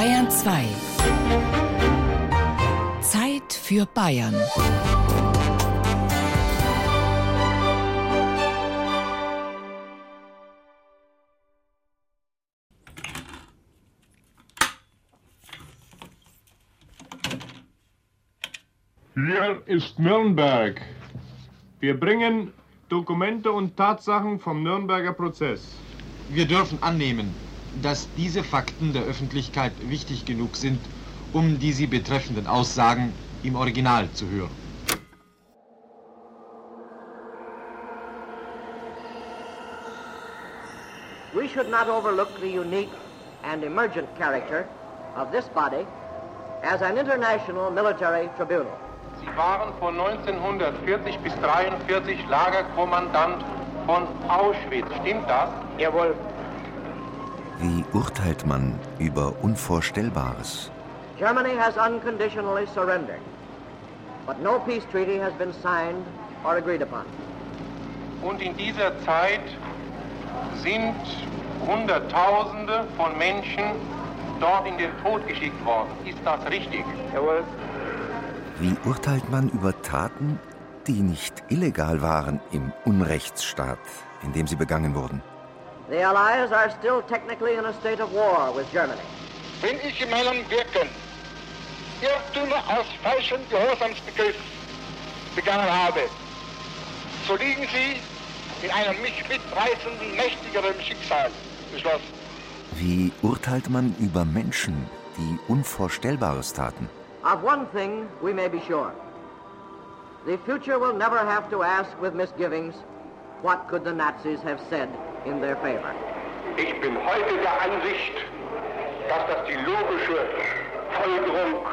Bayern 2. Zeit für Bayern. Hier ist Nürnberg. Wir bringen Dokumente und Tatsachen vom Nürnberger Prozess. Wir dürfen annehmen, dass diese Fakten der Öffentlichkeit wichtig genug sind, um die sie betreffenden Aussagen im Original zu hören. We should not overlook the unique and emergent character of this body as an international military tribunal. Sie waren von 1940 bis 1943 Lagerkommandant von Auschwitz. Stimmt das? Jawohl. Wie urteilt man über Unvorstellbares? Germany has unconditionally surrendered, but no peace treaty has been signed or agreed upon. Und in dieser Zeit sind Hunderttausende von Menschen dort in den Tod geschickt worden. Ist das richtig? Jawohl. Wie urteilt man über Taten, die nicht illegal waren im Unrechtsstaat, in dem sie begangen wurden? The Allies are still technically in a state of war with Germany. Wenn ich in meinem Wirken Irrtümer aus falschem Gehorsamsbegriff begangen habe, so liegen sie in einem mich mitreißenden, mächtigeren Schicksal beschlossen. Wie urteilt man über Menschen, die Unvorstellbares taten? Of one thing we may be sure. The future will never have to ask with misgivings, what could the Nazis have said in their favor? Ich bin heute der Ansicht, dass das die logische Folgerung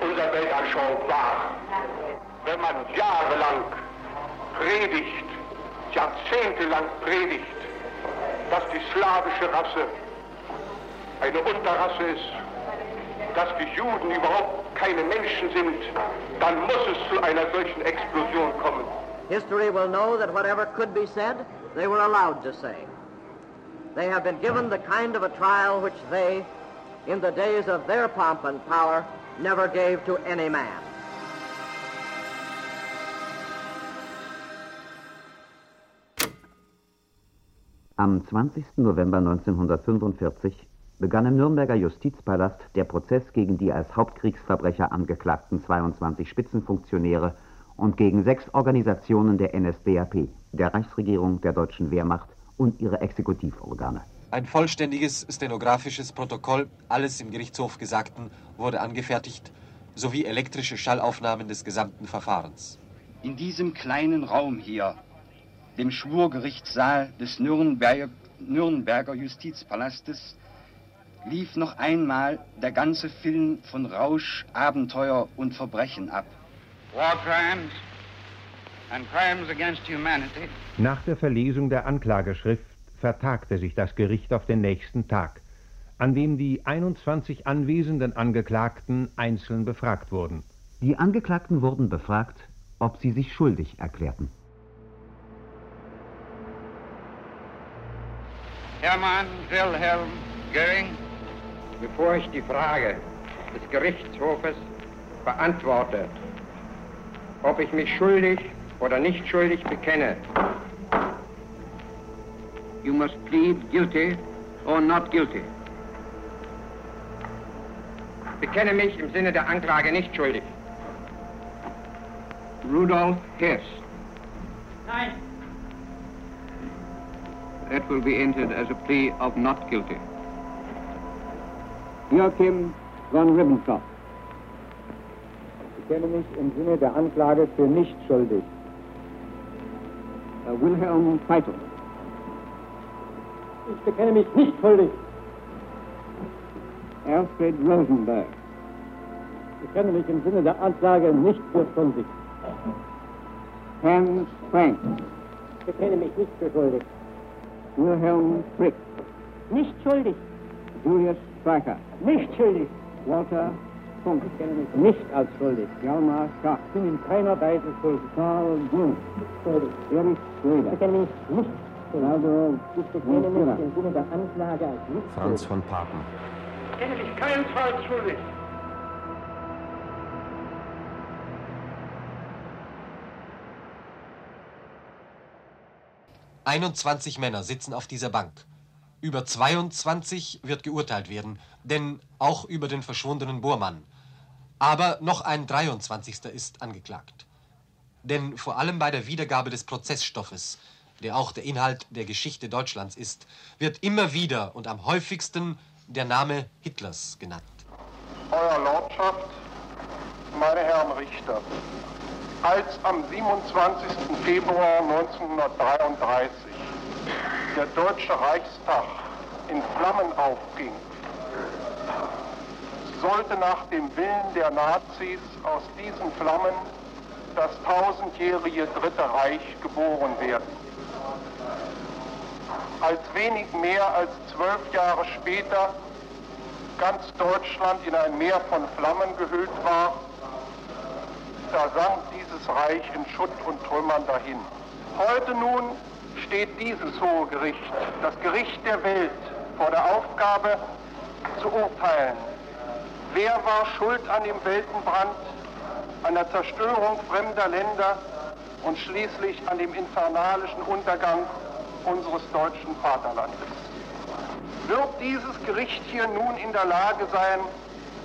unserer Weltanschauung war. Wenn man jahrelang predigt, jahrzehntelang predigt, dass die slawische Rasse eine Unterrasse ist, dass die Juden überhaupt keine Menschen sind, dann muss es zu einer solchen Explosion kommen. History will know that whatever could be said, they were allowed to say. They have been given the kind of a trial which they, in the days of their pomp and power, never gave to any man. Am 20. November 1945 begann im Nürnberger Justizpalast der Prozess gegen die als Hauptkriegsverbrecher angeklagten 22 Spitzenfunktionäre und gegen sechs Organisationen der NSDAP, der Reichsregierung, der deutschen Wehrmacht und ihre Exekutivorgane. Ein vollständiges stenografisches Protokoll, alles im Gerichtshof Gesagten, wurde angefertigt, sowie elektrische Schallaufnahmen des gesamten Verfahrens. In diesem kleinen Raum hier, dem Schwurgerichtssaal des Nürnberger, Nürnberger Justizpalastes, lief noch einmal der ganze Film von Rausch, Abenteuer und Verbrechen ab. Nach der Verlesung der Anklageschrift vertagte sich das Gericht auf den nächsten Tag, an dem die 21 anwesenden Angeklagten einzeln befragt wurden. Die Angeklagten wurden befragt, ob sie sich schuldig erklärten. Hermann Wilhelm Göring, bevor ich die Frage des Gerichtshofes beantworte, ob ich mich schuldig oder nicht schuldig bekenne. You must plead guilty or not guilty. Bekenne mich im Sinne der Anklage nicht schuldig. Rudolf Hess. Nein. That will be entered as a plea of not guilty. Joachim von Ribbentrop. Ich kenne mich im Sinne der Anklage für nicht schuldig. Uh, Wilhelm Feitel. Ich bekenne mich nicht schuldig. Alfred Rosenberg. Ich kenne mich im Sinne der Anklage nicht für schuldig. Hans Frank. Ich bekenne mich nicht für schuldig. Wilhelm Frick. Nicht schuldig. Julius Streicher. Nicht schuldig. Walter Kenne mich nicht als schuldig. Hjalmar Schacht. Ich bin in keiner Weise schuldig. Carl Jung. Schuldig. Erich Ich Schröder. bekenne mich nicht schuldig. Adolf Ich bekenne mich im Sinne der Anklage als nicht Franz von Papen. kenne ich keinesfalls schuldig. 21 Männer sitzen auf dieser Bank. Über 22 wird geurteilt werden, denn auch über den verschwundenen Bohrmann. Aber noch ein 23. ist angeklagt. Denn vor allem bei der Wiedergabe des Prozessstoffes, der auch der Inhalt der Geschichte Deutschlands ist, wird immer wieder und am häufigsten der Name Hitlers genannt. Euer Lordschaft, meine Herren Richter, als am 27. Februar 1933 der Deutsche Reichstag in Flammen aufging, sollte nach dem Willen der Nazis aus diesen Flammen das tausendjährige Dritte Reich geboren werden. Als wenig mehr als zwölf Jahre später ganz Deutschland in ein Meer von Flammen gehüllt war, da sank dieses Reich in Schutt und Trümmern dahin. Heute nun steht dieses hohe Gericht, das Gericht der Welt, vor der Aufgabe zu urteilen. Wer war schuld an dem Weltenbrand, an der Zerstörung fremder Länder und schließlich an dem infernalischen Untergang unseres deutschen Vaterlandes? Wird dieses Gericht hier nun in der Lage sein,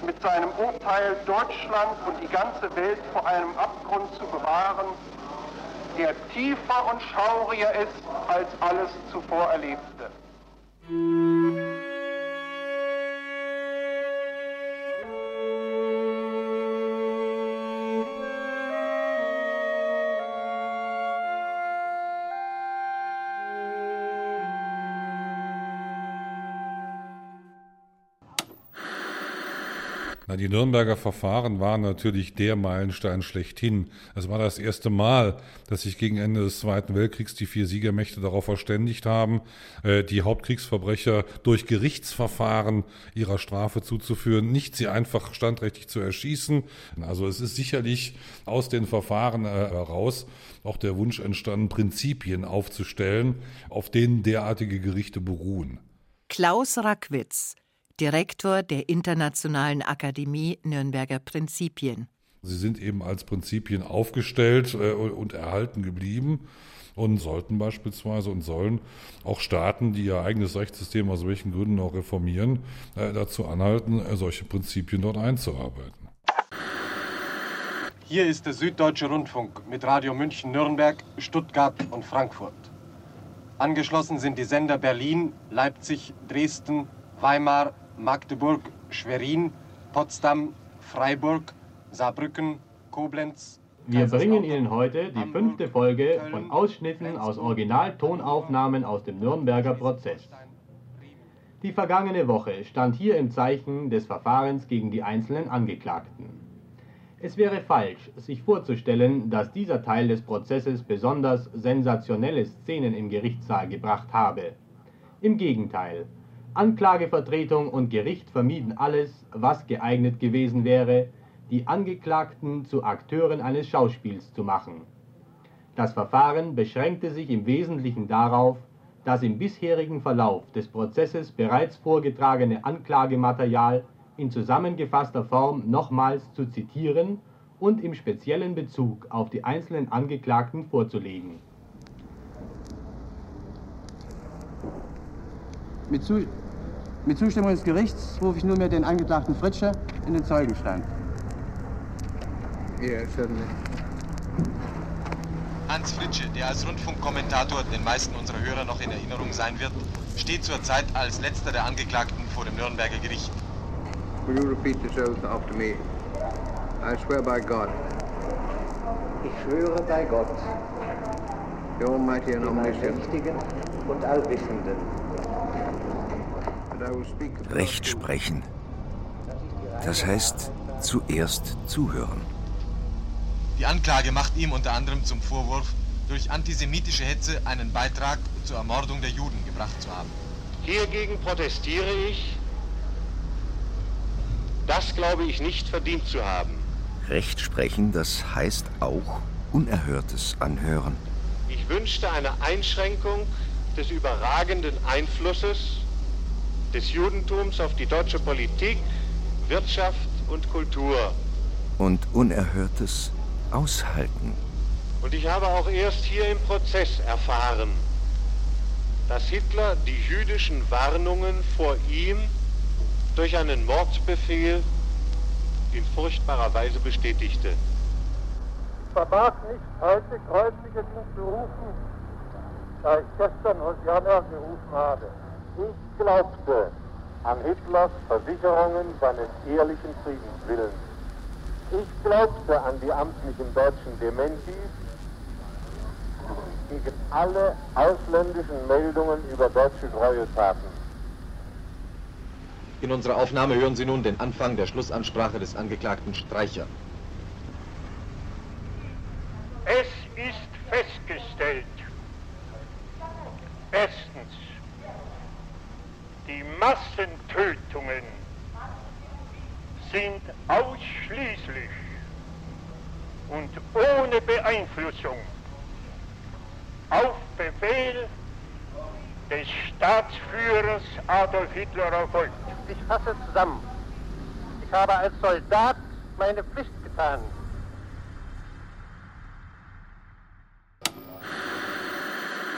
mit seinem Urteil Deutschland und die ganze Welt vor einem Abgrund zu bewahren, der tiefer und schauriger ist als alles zuvor Erlebte. Na, die Nürnberger Verfahren waren natürlich der Meilenstein schlechthin. Es war das erste Mal, dass sich gegen Ende des Zweiten Weltkriegs die vier Siegermächte darauf verständigt haben, äh, die Hauptkriegsverbrecher durch Gerichtsverfahren ihrer Strafe zuzuführen, nicht sie einfach standrechtlich zu erschießen. Also es ist sicherlich aus den Verfahren äh, heraus auch der Wunsch entstanden, Prinzipien aufzustellen, auf denen derartige Gerichte beruhen. Klaus Rackwitz Direktor der Internationalen Akademie Nürnberger Prinzipien. Sie sind eben als Prinzipien aufgestellt äh, und erhalten geblieben und sollten beispielsweise und sollen auch Staaten, die ihr eigenes Rechtssystem aus welchen Gründen auch reformieren, äh, dazu anhalten, äh, solche Prinzipien dort einzuarbeiten. Hier ist der Süddeutsche Rundfunk mit Radio München, Nürnberg, Stuttgart und Frankfurt. Angeschlossen sind die Sender Berlin, Leipzig, Dresden, Weimar, Magdeburg, Schwerin, Potsdam, Freiburg, Saarbrücken, Koblenz. Wir bringen Ihnen heute die fünfte Folge von Ausschnitten aus Originaltonaufnahmen aus dem Nürnberger Prozess. Die vergangene Woche stand hier im Zeichen des Verfahrens gegen die einzelnen Angeklagten. Es wäre falsch, sich vorzustellen, dass dieser Teil des Prozesses besonders sensationelle Szenen im Gerichtssaal gebracht habe. Im Gegenteil, Anklagevertretung und Gericht vermieden alles, was geeignet gewesen wäre, die Angeklagten zu Akteuren eines Schauspiels zu machen. Das Verfahren beschränkte sich im Wesentlichen darauf, das im bisherigen Verlauf des Prozesses bereits vorgetragene Anklagematerial in zusammengefasster Form nochmals zu zitieren und im speziellen Bezug auf die einzelnen Angeklagten vorzulegen. Mit, Zu mit Zustimmung des Gerichts rufe ich nunmehr den Angeklagten Fritsche in den Zeugenstand. Ja, certainly. Hans Fritsche, der als Rundfunkkommentator den meisten unserer Hörer noch in Erinnerung sein wird, steht zurzeit als letzter der Angeklagten vor dem Nürnberger Gericht. Will you repeat this oath after me? I swear by God. Ich schwöre bei Gott, The Almighty and dem Omniscient. Allmächtigen und Allwissenden, That I will speak the Recht sprechen. Das heißt zuerst zuhören. Die Anklage macht ihm unter anderem zum Vorwurf, durch antisemitische Hetze einen Beitrag zur Ermordung der Juden gebracht zu haben. Hiergegen protestiere ich. Das glaube ich nicht verdient zu haben. Recht sprechen, das heißt auch Unerhörtes anhören. Ich wünschte eine Einschränkung des überragenden Einflusses, des Judentums auf die deutsche Politik, Wirtschaft und Kultur. Und Unerhörtes aushalten. Und ich habe auch erst hier im Prozess erfahren, dass Hitler die jüdischen Warnungen vor ihm durch einen Mordbefehl in furchtbarer Weise bestätigte. Ich vermag nicht, heute Kreuzige zu rufen, da ich gestern Hosianna gerufen habe. Ich glaubte an Hitlers Versicherungen seines ehrlichen Friedenswillens. Ich glaubte an die amtlichen deutschen Dementis gegen alle ausländischen Meldungen über deutsche Gräueltaten. In unserer Aufnahme hören Sie nun den Anfang der Schlussansprache des Angeklagten Streicher. Es ist festgestellt, erstens, die Massentötungen sind ausschließlich und ohne Beeinflussung auf Befehl des Staatsführers Adolf Hitler erfolgt. Ich fasse zusammen. Ich habe als Soldat meine Pflicht getan.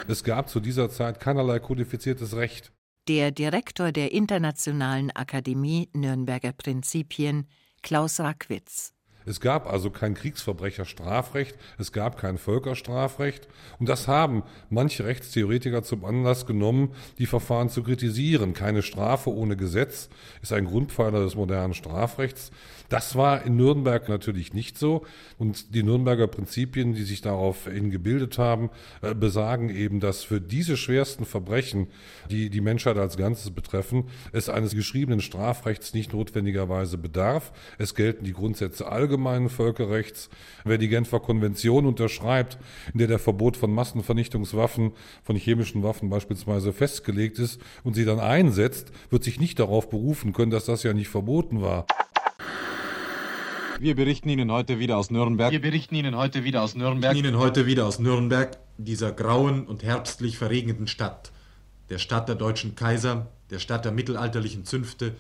Es gab zu dieser Zeit keinerlei kodifiziertes Recht. Der Direktor der Internationalen Akademie Nürnberger Prinzipien, Klaus Rackwitz. Es gab also kein Kriegsverbrecherstrafrecht, es gab kein Völkerstrafrecht und das haben manche Rechtstheoretiker zum Anlass genommen, die Verfahren zu kritisieren. Keine Strafe ohne Gesetz ist ein Grundpfeiler des modernen Strafrechts. Das war in Nürnberg natürlich nicht so und die Nürnberger Prinzipien, die sich daraufhin gebildet haben, äh, besagen eben, dass für diese schwersten Verbrechen, die die Menschheit als Ganzes betreffen, es eines geschriebenen Strafrechts nicht notwendigerweise bedarf. Es gelten die Grundsätze allgemeinen Völkerrechts. Wer die Genfer Konvention unterschreibt, in der der Verbot von Massenvernichtungswaffen, von chemischen Waffen beispielsweise festgelegt ist und sie dann einsetzt, wird sich nicht darauf berufen können, dass das ja nicht verboten war. Wir berichten Ihnen heute wieder aus Nürnberg. Wir berichten Ihnen heute wieder aus Nürnberg. Ihnen heute wieder aus Nürnberg, dieser grauen und herbstlich verregneten Stadt. Der Stadt der deutschen Kaiser, der Stadt der mittelalterlichen Zünfte,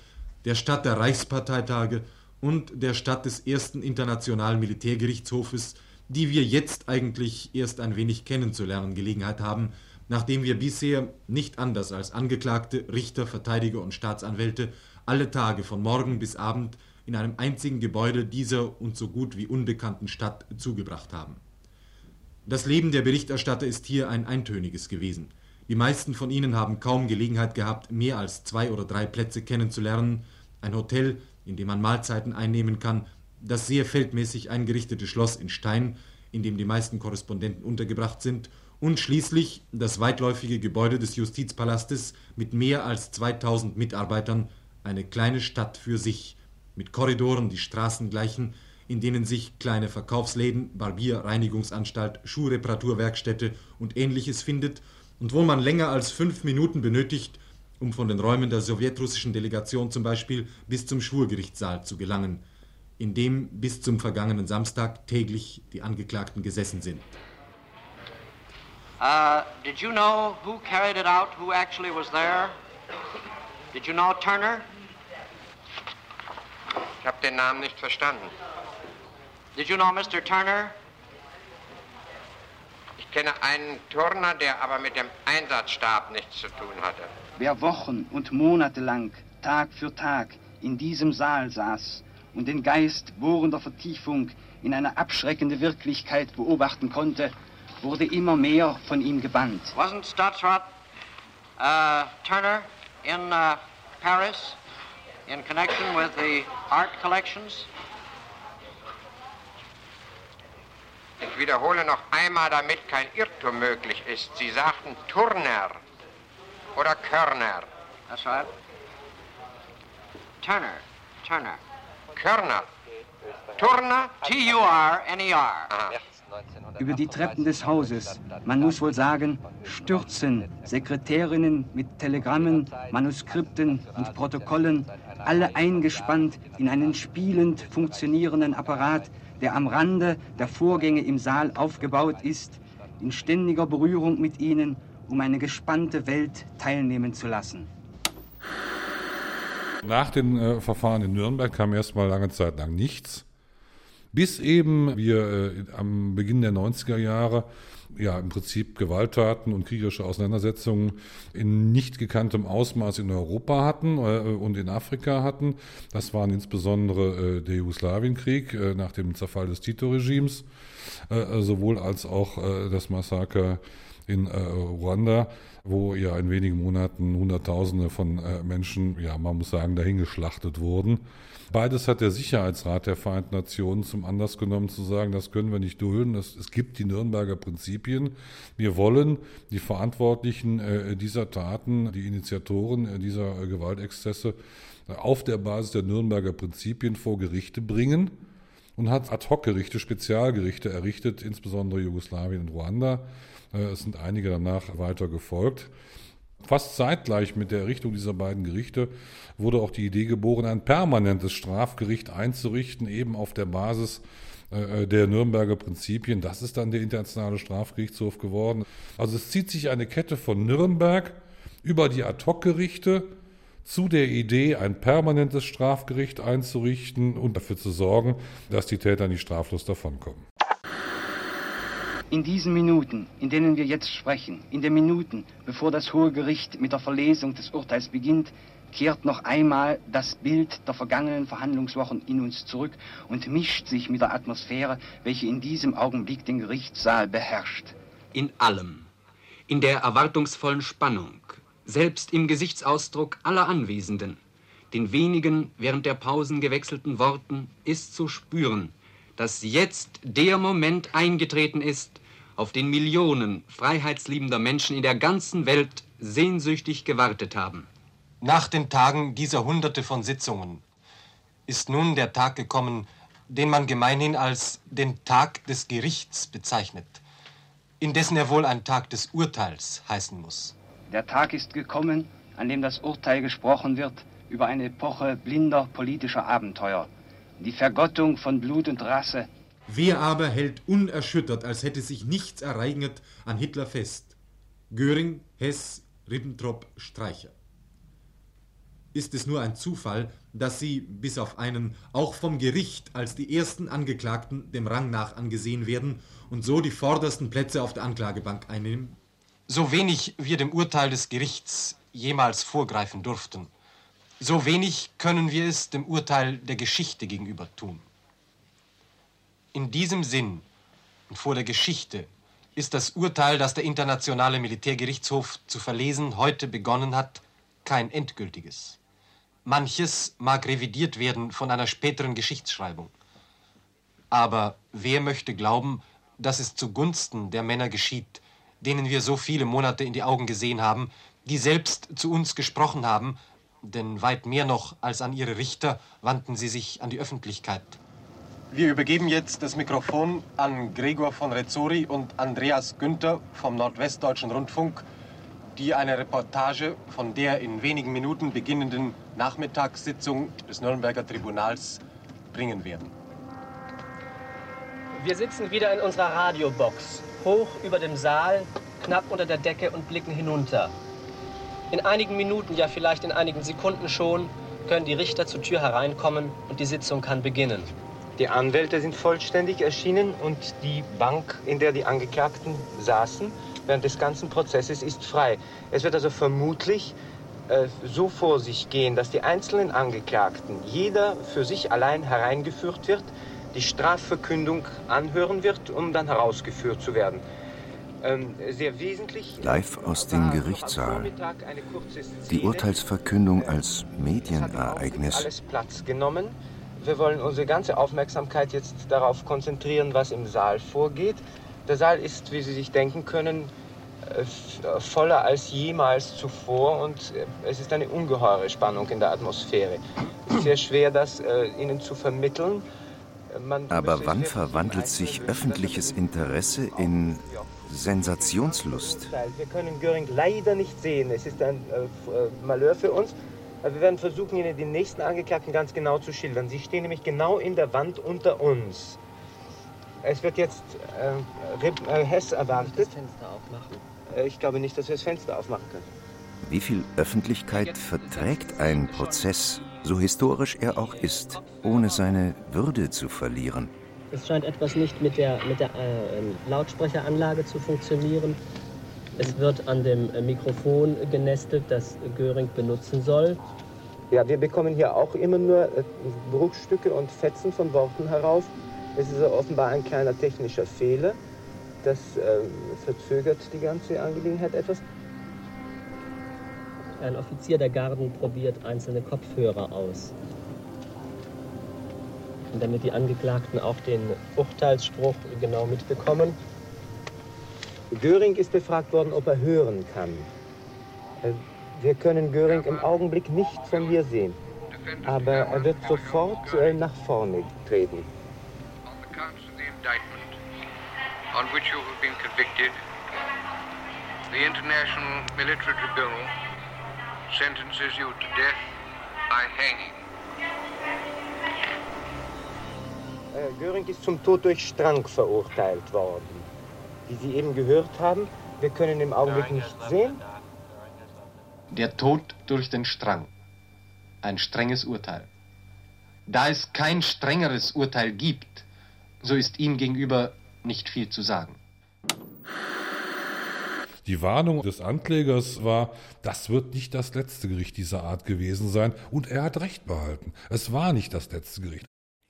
der Stadt der Reichsparteitage und der Stadt des ersten internationalen Militärgerichtshofes, die wir jetzt eigentlich erst ein wenig kennenzulernen Gelegenheit haben, nachdem wir bisher nicht anders als Angeklagte, Richter, Verteidiger und Staatsanwälte alle Tage von Morgen bis Abend in einem einzigen Gebäude dieser uns so gut wie unbekannten Stadt zugebracht haben. Das Leben der Berichterstatter ist hier ein eintöniges gewesen. Die meisten von ihnen haben kaum Gelegenheit gehabt, mehr als zwei oder drei Plätze kennenzulernen, ein Hotel, in dem man Mahlzeiten einnehmen kann, das sehr feldmäßig eingerichtete Schloss in Stein, in dem die meisten Korrespondenten untergebracht sind, und schließlich das weitläufige Gebäude des Justizpalastes mit mehr als 2000 Mitarbeitern, eine kleine Stadt für sich, mit Korridoren, die Straßen gleichen, in denen sich kleine Verkaufsläden, Barbier, Reinigungsanstalt, Schuhreparaturwerkstätte und ähnliches findet. Und wo man länger als fünf Minuten benötigt, um von den Räumen der sowjetrussischen Delegation zum Beispiel bis zum Schwurgerichtssaal zu gelangen, in dem bis zum vergangenen Samstag täglich die Angeklagten gesessen sind. Uh, did you know who carried it out, who actually was there? Did you know Turner? Ich habe den Namen nicht verstanden. Did you know Mr. Turner? Ich kenne einen Turner, der aber mit dem Einsatzstab nichts zu tun hatte. Wer Wochen und Monate lang, Tag für Tag, in diesem Saal saß und den Geist bohrender Vertiefung in eine abschreckende Wirklichkeit beobachten konnte, wurde immer mehr von ihm gebannt. Wasn't Staatsrat uh, Turner in uh, Paris in connection with the art collections? Ich wiederhole noch einmal, damit kein Irrtum möglich ist. Sie sagten Turner oder Körner. That's right. Turner. Turner. Körner. Turner. T-U-R-N-E-R. Über die Treppen des Hauses, man muss wohl sagen, stürzen Sekretärinnen mit Telegrammen, Manuskripten und Protokollen, alle eingespannt in einen spielend funktionierenden Apparat, der am Rande der Vorgänge im Saal aufgebaut ist, in ständiger Berührung mit ihnen, um eine gespannte Welt teilnehmen zu lassen. Nach den äh, Verfahren in Nürnberg kam erstmal lange Zeit lang nichts, bis eben wir äh, am Beginn der 90er Jahre ja im Prinzip Gewalttaten und kriegerische Auseinandersetzungen in nicht gekanntem Ausmaß in Europa hatten äh, und in Afrika hatten. Das waren insbesondere äh, der Jugoslawienkrieg äh, nach dem Zerfall des Tito-Regimes, äh, sowohl als auch äh, das Massaker in äh, Ruanda, wo ja in wenigen Monaten Hunderttausende von Menschen, ja man muss sagen, dahingeschlachtet wurden. Beides hat der Sicherheitsrat der Vereinten Nationen zum Anlass genommen, zu sagen, das können wir nicht dulden. Es, es gibt die Nürnberger Prinzipien. Wir wollen die Verantwortlichen äh, dieser Taten, die Initiatoren äh, dieser äh, Gewaltexzesse äh, auf der Basis der Nürnberger Prinzipien vor Gerichte bringen und hat Ad-hoc-Gerichte, Spezialgerichte errichtet, insbesondere Jugoslawien und Ruanda. Äh, es sind einige danach weiter gefolgt. Fast zeitgleich mit der Errichtung dieser beiden Gerichte wurde auch die Idee geboren, ein permanentes Strafgericht einzurichten, eben auf der Basis äh, der Nürnberger Prinzipien. Das ist dann der Internationale Strafgerichtshof geworden. Also es zieht sich eine Kette von Nürnberg über die Ad-hoc-Gerichte zu der Idee, ein permanentes Strafgericht einzurichten und dafür zu sorgen, dass die Täter nicht straflos davonkommen. In diesen Minuten, in denen wir jetzt sprechen, in den Minuten, bevor das Hohe Gericht mit der Verlesung des Urteils beginnt, kehrt noch einmal das Bild der vergangenen Verhandlungswochen in uns zurück und mischt sich mit der Atmosphäre, welche in diesem Augenblick den Gerichtssaal beherrscht. In allem, in der erwartungsvollen Spannung, selbst im Gesichtsausdruck aller Anwesenden, den wenigen während der Pausen gewechselten Worten, ist zu spüren, dass jetzt der Moment eingetreten ist, auf den Millionen freiheitsliebender Menschen in der ganzen Welt sehnsüchtig gewartet haben. Nach den Tagen dieser Hunderte von Sitzungen ist nun der Tag gekommen, den man gemeinhin als den Tag des Gerichts bezeichnet, indessen er wohl ein Tag des Urteils heißen muss. Der Tag ist gekommen, an dem das Urteil gesprochen wird über eine Epoche blinder politischer Abenteuer, die Vergottung von Blut und Rasse, Wer aber hält unerschüttert, als hätte sich nichts ereignet, an Hitler fest? Göring, Hess, Ribbentrop, Streicher. Ist es nur ein Zufall, dass sie, bis auf einen, auch vom Gericht als die ersten Angeklagten dem Rang nach angesehen werden und so die vordersten Plätze auf der Anklagebank einnehmen? So wenig wir dem Urteil des Gerichts jemals vorgreifen durften, so wenig können wir es dem Urteil der Geschichte gegenüber tun. In diesem Sinn und vor der Geschichte ist das Urteil, das der Internationale Militärgerichtshof zu verlesen heute begonnen hat, kein endgültiges. Manches mag revidiert werden von einer späteren Geschichtsschreibung. Aber wer möchte glauben, dass es zugunsten der Männer geschieht, denen wir so viele Monate in die Augen gesehen haben, die selbst zu uns gesprochen haben, denn weit mehr noch als an ihre Richter wandten sie sich an die Öffentlichkeit. Wir übergeben jetzt das Mikrofon an Gregor von Rezzori und Andreas Günther vom Nordwestdeutschen Rundfunk, die eine Reportage von der in wenigen Minuten beginnenden Nachmittagssitzung des Nürnberger Tribunals bringen werden. Wir sitzen wieder in unserer Radiobox, hoch über dem Saal, knapp unter der Decke und blicken hinunter. In einigen Minuten, ja vielleicht in einigen Sekunden schon, können die Richter zur Tür hereinkommen und die Sitzung kann beginnen. Die Anwälte sind vollständig erschienen und die Bank, in der die Angeklagten saßen, während des ganzen Prozesses ist frei. Es wird also vermutlich äh, so vor sich gehen, dass die einzelnen Angeklagten, jeder für sich allein hereingeführt wird, die Strafverkündung anhören wird, um dann herausgeführt zu werden. Ähm, sehr wesentlich. Live aus dem Gerichtssaal. Die Urteilsverkündung als Medienereignis. Alles Platz genommen. Wir wollen unsere ganze Aufmerksamkeit jetzt darauf konzentrieren, was im Saal vorgeht. Der Saal ist, wie Sie sich denken können, äh, voller als jemals zuvor und äh, es ist eine ungeheure Spannung in der Atmosphäre. Es ist sehr schwer, das äh, Ihnen zu vermitteln. Man Aber wann verwandelt sich öffentliches Interesse in Sensationslust? Wir können Göring leider nicht sehen. Es ist ein Malheur für uns. Also wir werden versuchen, Ihnen den nächsten Angeklagten ganz genau zu schildern. Sie stehen nämlich genau in der Wand unter uns. Es wird jetzt äh, äh, Hess erwartet. Das Fenster aufmachen? Äh, ich glaube nicht, dass wir das Fenster aufmachen können. Wie viel Öffentlichkeit verträgt ein Prozess so historisch er auch ist, ohne seine Würde zu verlieren. Es scheint etwas nicht mit der, mit der äh, Lautsprecheranlage zu funktionieren. Es wird an dem äh, Mikrofon genestelt, das Göring benutzen soll. Ja, wir bekommen hier auch immer nur äh, Bruchstücke und Fetzen von Worten herauf. Es ist offenbar ein kleiner technischer Fehler. Das äh, verzögert die ganze Angelegenheit etwas. Ein Offizier der Garden probiert einzelne Kopfhörer aus. Und damit die Angeklagten auch den Urteilsspruch genau mitbekommen. Göring ist befragt worden, ob er hören kann. Äh, wir können Göring im Augenblick nicht von hier sehen. Aber er wird sofort äh, nach vorne treten. on which you have been convicted, the International Military Tribunal sentences you to death by hanging. Äh, Göring ist zum Tod durch Strang verurteilt worden. Wie Sie eben gehört haben, wir können im Augenblick nicht sehen. Der Tod durch den Strang. Ein strenges Urteil. Da es kein strengeres Urteil gibt, so ist ihm gegenüber nicht viel zu sagen. Die Warnung des Anklägers war, das wird nicht das letzte Gericht dieser Art gewesen sein, und er hat recht behalten. Es war nicht das letzte Gericht.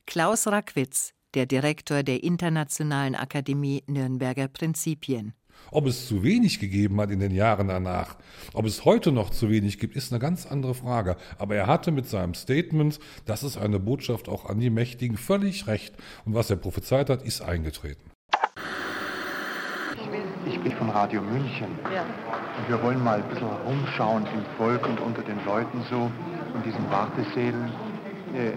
Klaus Rackwitz, der Direktor der Internationalen Akademie Nürnberger Prinzipien. Ob es zu wenig gegeben hat in den Jahren danach, ob es heute noch zu wenig gibt, ist eine ganz andere Frage. Aber er hatte mit seinem Statement, das ist eine Botschaft auch an die Mächtigen, völlig recht. Und was er prophezeit hat, ist eingetreten. Ich bin von Radio München. Ja. Und wir wollen mal ein bisschen rumschauen im Volk und unter den Leuten so, in diesen Wartesälen, äh,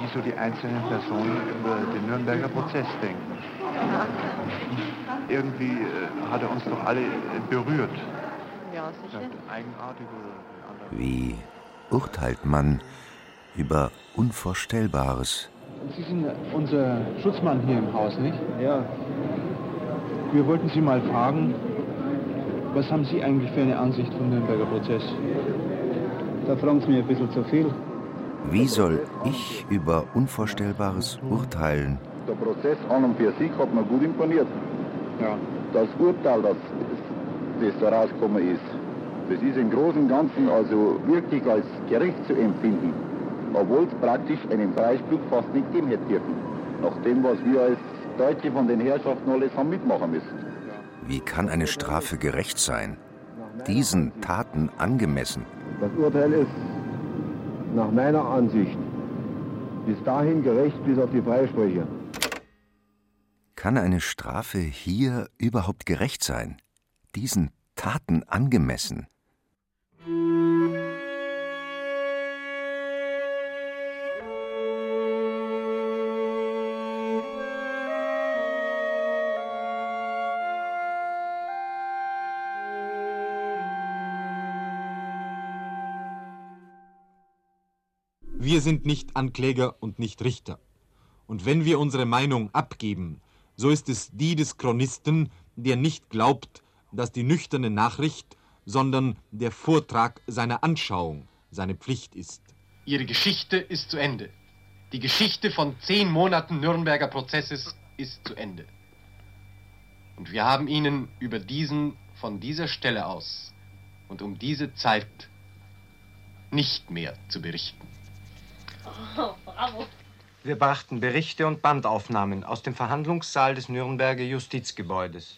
wie so die einzelnen Personen über den Nürnberger Prozess denken. Irgendwie äh, hat er uns doch alle äh, berührt. Ja, sicher. Eigenartig oder Wie urteilt man über Unvorstellbares? Sie sind unser Schutzmann hier im Haus, nicht? Ja. Wir wollten Sie mal fragen, was haben Sie eigentlich für eine Ansicht vom Nürnberger Prozess? Da fragen Sie mir ein bisschen zu viel. Wie soll ich über Unvorstellbares urteilen? Der Prozess an und für sich hat mir gut imponiert. Ja. Das Urteil, das, das da rausgekommen ist, das ist im Großen und Ganzen also wirklich als gerecht zu empfinden, obwohl es praktisch einen Freispruch fast nicht geben hätte dürfen. Nach dem, was wir als Deutsche von den Herrschaften alles haben mitmachen müssen. Wie kann eine Strafe gerecht sein? Diesen Taten angemessen? Das Urteil ist nach meiner Ansicht bis dahin gerecht bis auf die Freisprüche. Kann eine Strafe hier überhaupt gerecht sein? Diesen Taten angemessen? Wir sind nicht Ankläger und nicht Richter. Und wenn wir unsere Meinung abgeben, so ist es die des Chronisten, der nicht glaubt, dass die nüchterne Nachricht, sondern der Vortrag seiner Anschauung seine Pflicht ist. Ihre Geschichte ist zu Ende. Die Geschichte von zehn Monaten Nürnberger Prozesses ist zu Ende. Und wir haben Ihnen über diesen von dieser Stelle aus und um diese Zeit nicht mehr zu berichten. Oh, bravo. Wir brachten Berichte und Bandaufnahmen aus dem Verhandlungssaal des Nürnberger Justizgebäudes.